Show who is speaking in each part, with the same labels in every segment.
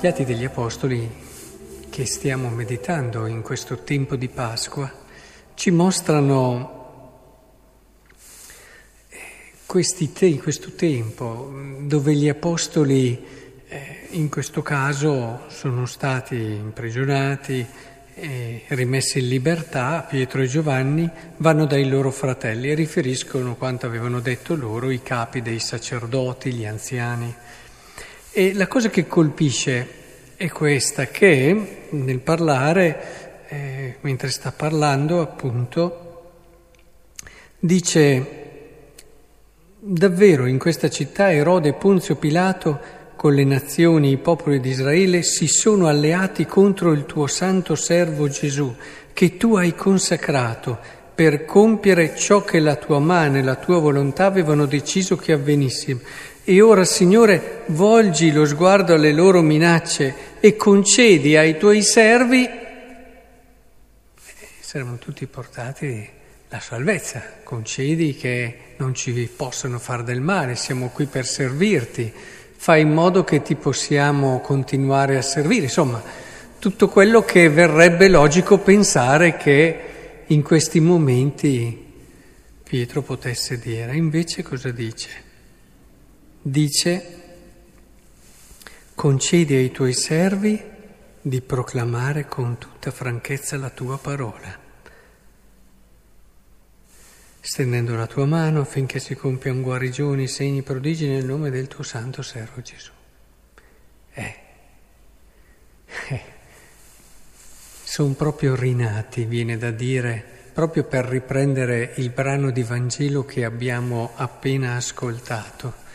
Speaker 1: Gli Atti degli Apostoli che stiamo meditando in questo tempo di Pasqua ci mostrano eh, te- questo tempo dove gli Apostoli eh, in questo caso sono stati imprigionati e rimessi in libertà, Pietro e Giovanni vanno dai loro fratelli e riferiscono quanto avevano detto loro i capi dei sacerdoti, gli anziani. E la cosa che colpisce è questa, che nel parlare, eh, mentre sta parlando appunto, dice davvero in questa città Erode e Ponzio Pilato con le nazioni, i popoli di Israele si sono alleati contro il tuo santo servo Gesù, che tu hai consacrato per compiere ciò che la tua mano e la tua volontà avevano deciso che avvenisse. E ora, Signore, volgi lo sguardo alle loro minacce e concedi ai tuoi servi, eh, saremo tutti portati la salvezza, concedi che non ci possano far del male, siamo qui per servirti, fai in modo che ti possiamo continuare a servire, insomma, tutto quello che verrebbe logico pensare che in questi momenti Pietro potesse dire. Invece cosa dice? Dice concedi ai tuoi servi di proclamare con tutta franchezza la tua parola, stendendo la tua mano affinché si compiano guarigioni, segni, prodigi nel nome del tuo santo servo Gesù. Eh, eh, sono proprio rinati, viene da dire, proprio per riprendere il brano di Vangelo che abbiamo appena ascoltato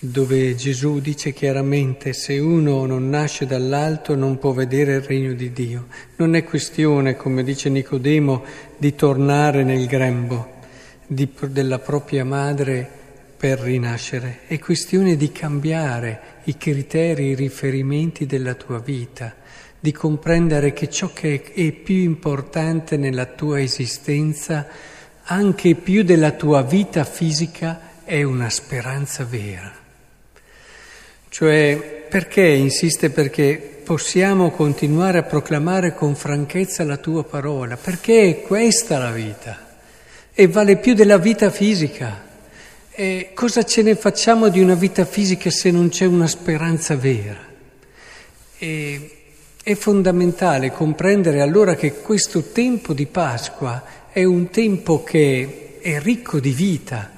Speaker 1: dove Gesù dice chiaramente se uno non nasce dall'alto non può vedere il regno di Dio. Non è questione, come dice Nicodemo, di tornare nel grembo di, della propria madre per rinascere, è questione di cambiare i criteri, i riferimenti della tua vita, di comprendere che ciò che è più importante nella tua esistenza, anche più della tua vita fisica, è una speranza vera. Cioè, perché insiste perché possiamo continuare a proclamare con franchezza la tua parola? Perché è questa la vita e vale più della vita fisica. E cosa ce ne facciamo di una vita fisica se non c'è una speranza vera? E è fondamentale comprendere allora che questo tempo di Pasqua è un tempo che è ricco di vita,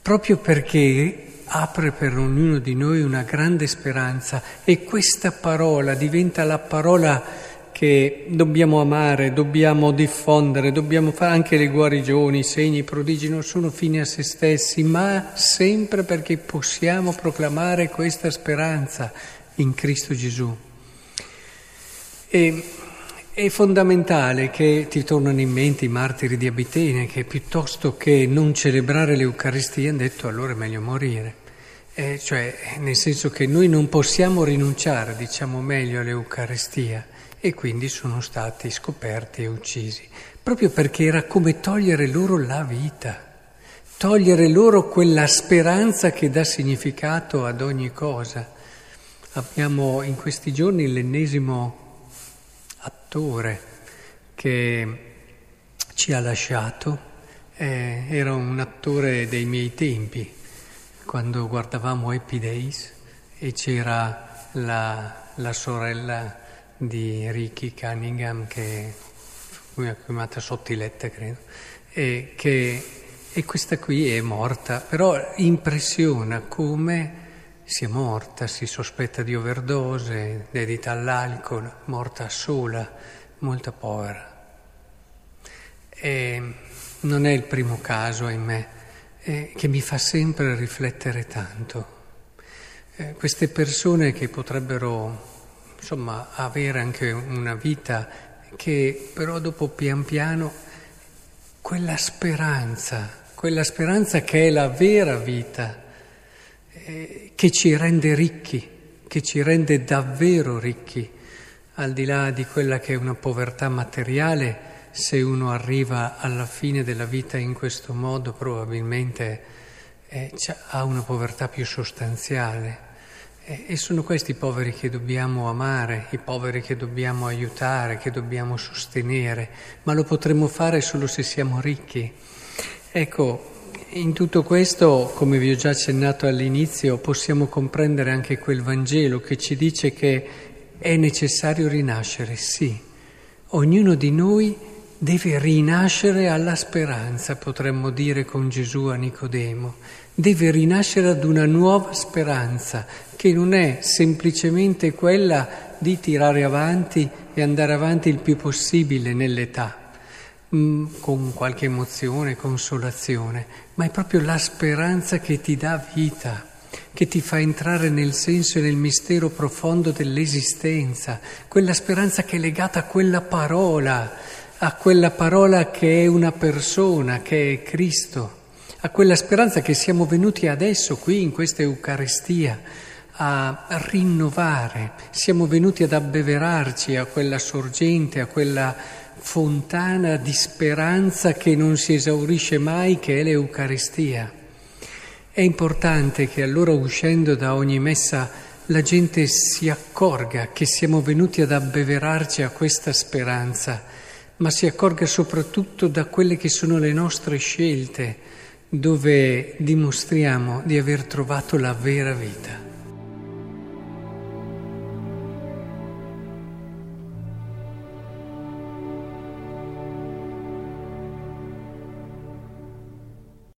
Speaker 1: proprio perché apre per ognuno di noi una grande speranza e questa parola diventa la parola che dobbiamo amare, dobbiamo diffondere, dobbiamo fare anche le guarigioni, i segni, i prodigi non sono fini a se stessi, ma sempre perché possiamo proclamare questa speranza in Cristo Gesù. E è fondamentale che ti tornano in mente i martiri di Abitene che piuttosto che non celebrare l'Eucaristia hanno detto allora è meglio morire. Eh, cioè, nel senso che noi non possiamo rinunciare, diciamo meglio, all'Eucaristia e quindi sono stati scoperti e uccisi, proprio perché era come togliere loro la vita, togliere loro quella speranza che dà significato ad ogni cosa. Abbiamo in questi giorni l'ennesimo attore che ci ha lasciato, eh, era un attore dei miei tempi, quando guardavamo Happy Days e c'era la, la sorella di Ricky Cunningham che è chiamata Sottiletta credo e, che, e questa qui è morta però impressiona come sia morta, si sospetta di overdose, dedita all'alcol, morta sola, molto povera. E non è il primo caso, ahimè, eh, che mi fa sempre riflettere tanto. Eh, queste persone che potrebbero, insomma, avere anche una vita che però dopo pian piano quella speranza, quella speranza che è la vera vita, che ci rende ricchi, che ci rende davvero ricchi, al di là di quella che è una povertà materiale, se uno arriva alla fine della vita in questo modo probabilmente eh, ha una povertà più sostanziale. E sono questi i poveri che dobbiamo amare, i poveri che dobbiamo aiutare, che dobbiamo sostenere, ma lo potremo fare solo se siamo ricchi. Ecco, in tutto questo, come vi ho già accennato all'inizio, possiamo comprendere anche quel Vangelo che ci dice che è necessario rinascere, sì. Ognuno di noi deve rinascere alla speranza, potremmo dire con Gesù a Nicodemo. Deve rinascere ad una nuova speranza, che non è semplicemente quella di tirare avanti e andare avanti il più possibile nell'età Mm, con qualche emozione, consolazione, ma è proprio la speranza che ti dà vita, che ti fa entrare nel senso e nel mistero profondo dell'esistenza, quella speranza che è legata a quella parola, a quella parola che è una persona, che è Cristo, a quella speranza che siamo venuti adesso qui in questa Eucaristia a rinnovare, siamo venuti ad abbeverarci a quella sorgente, a quella fontana di speranza che non si esaurisce mai, che è l'Eucaristia. È importante che allora uscendo da ogni messa la gente si accorga che siamo venuti ad abbeverarci a questa speranza, ma si accorga soprattutto da quelle che sono le nostre scelte, dove dimostriamo di aver trovato la vera vita.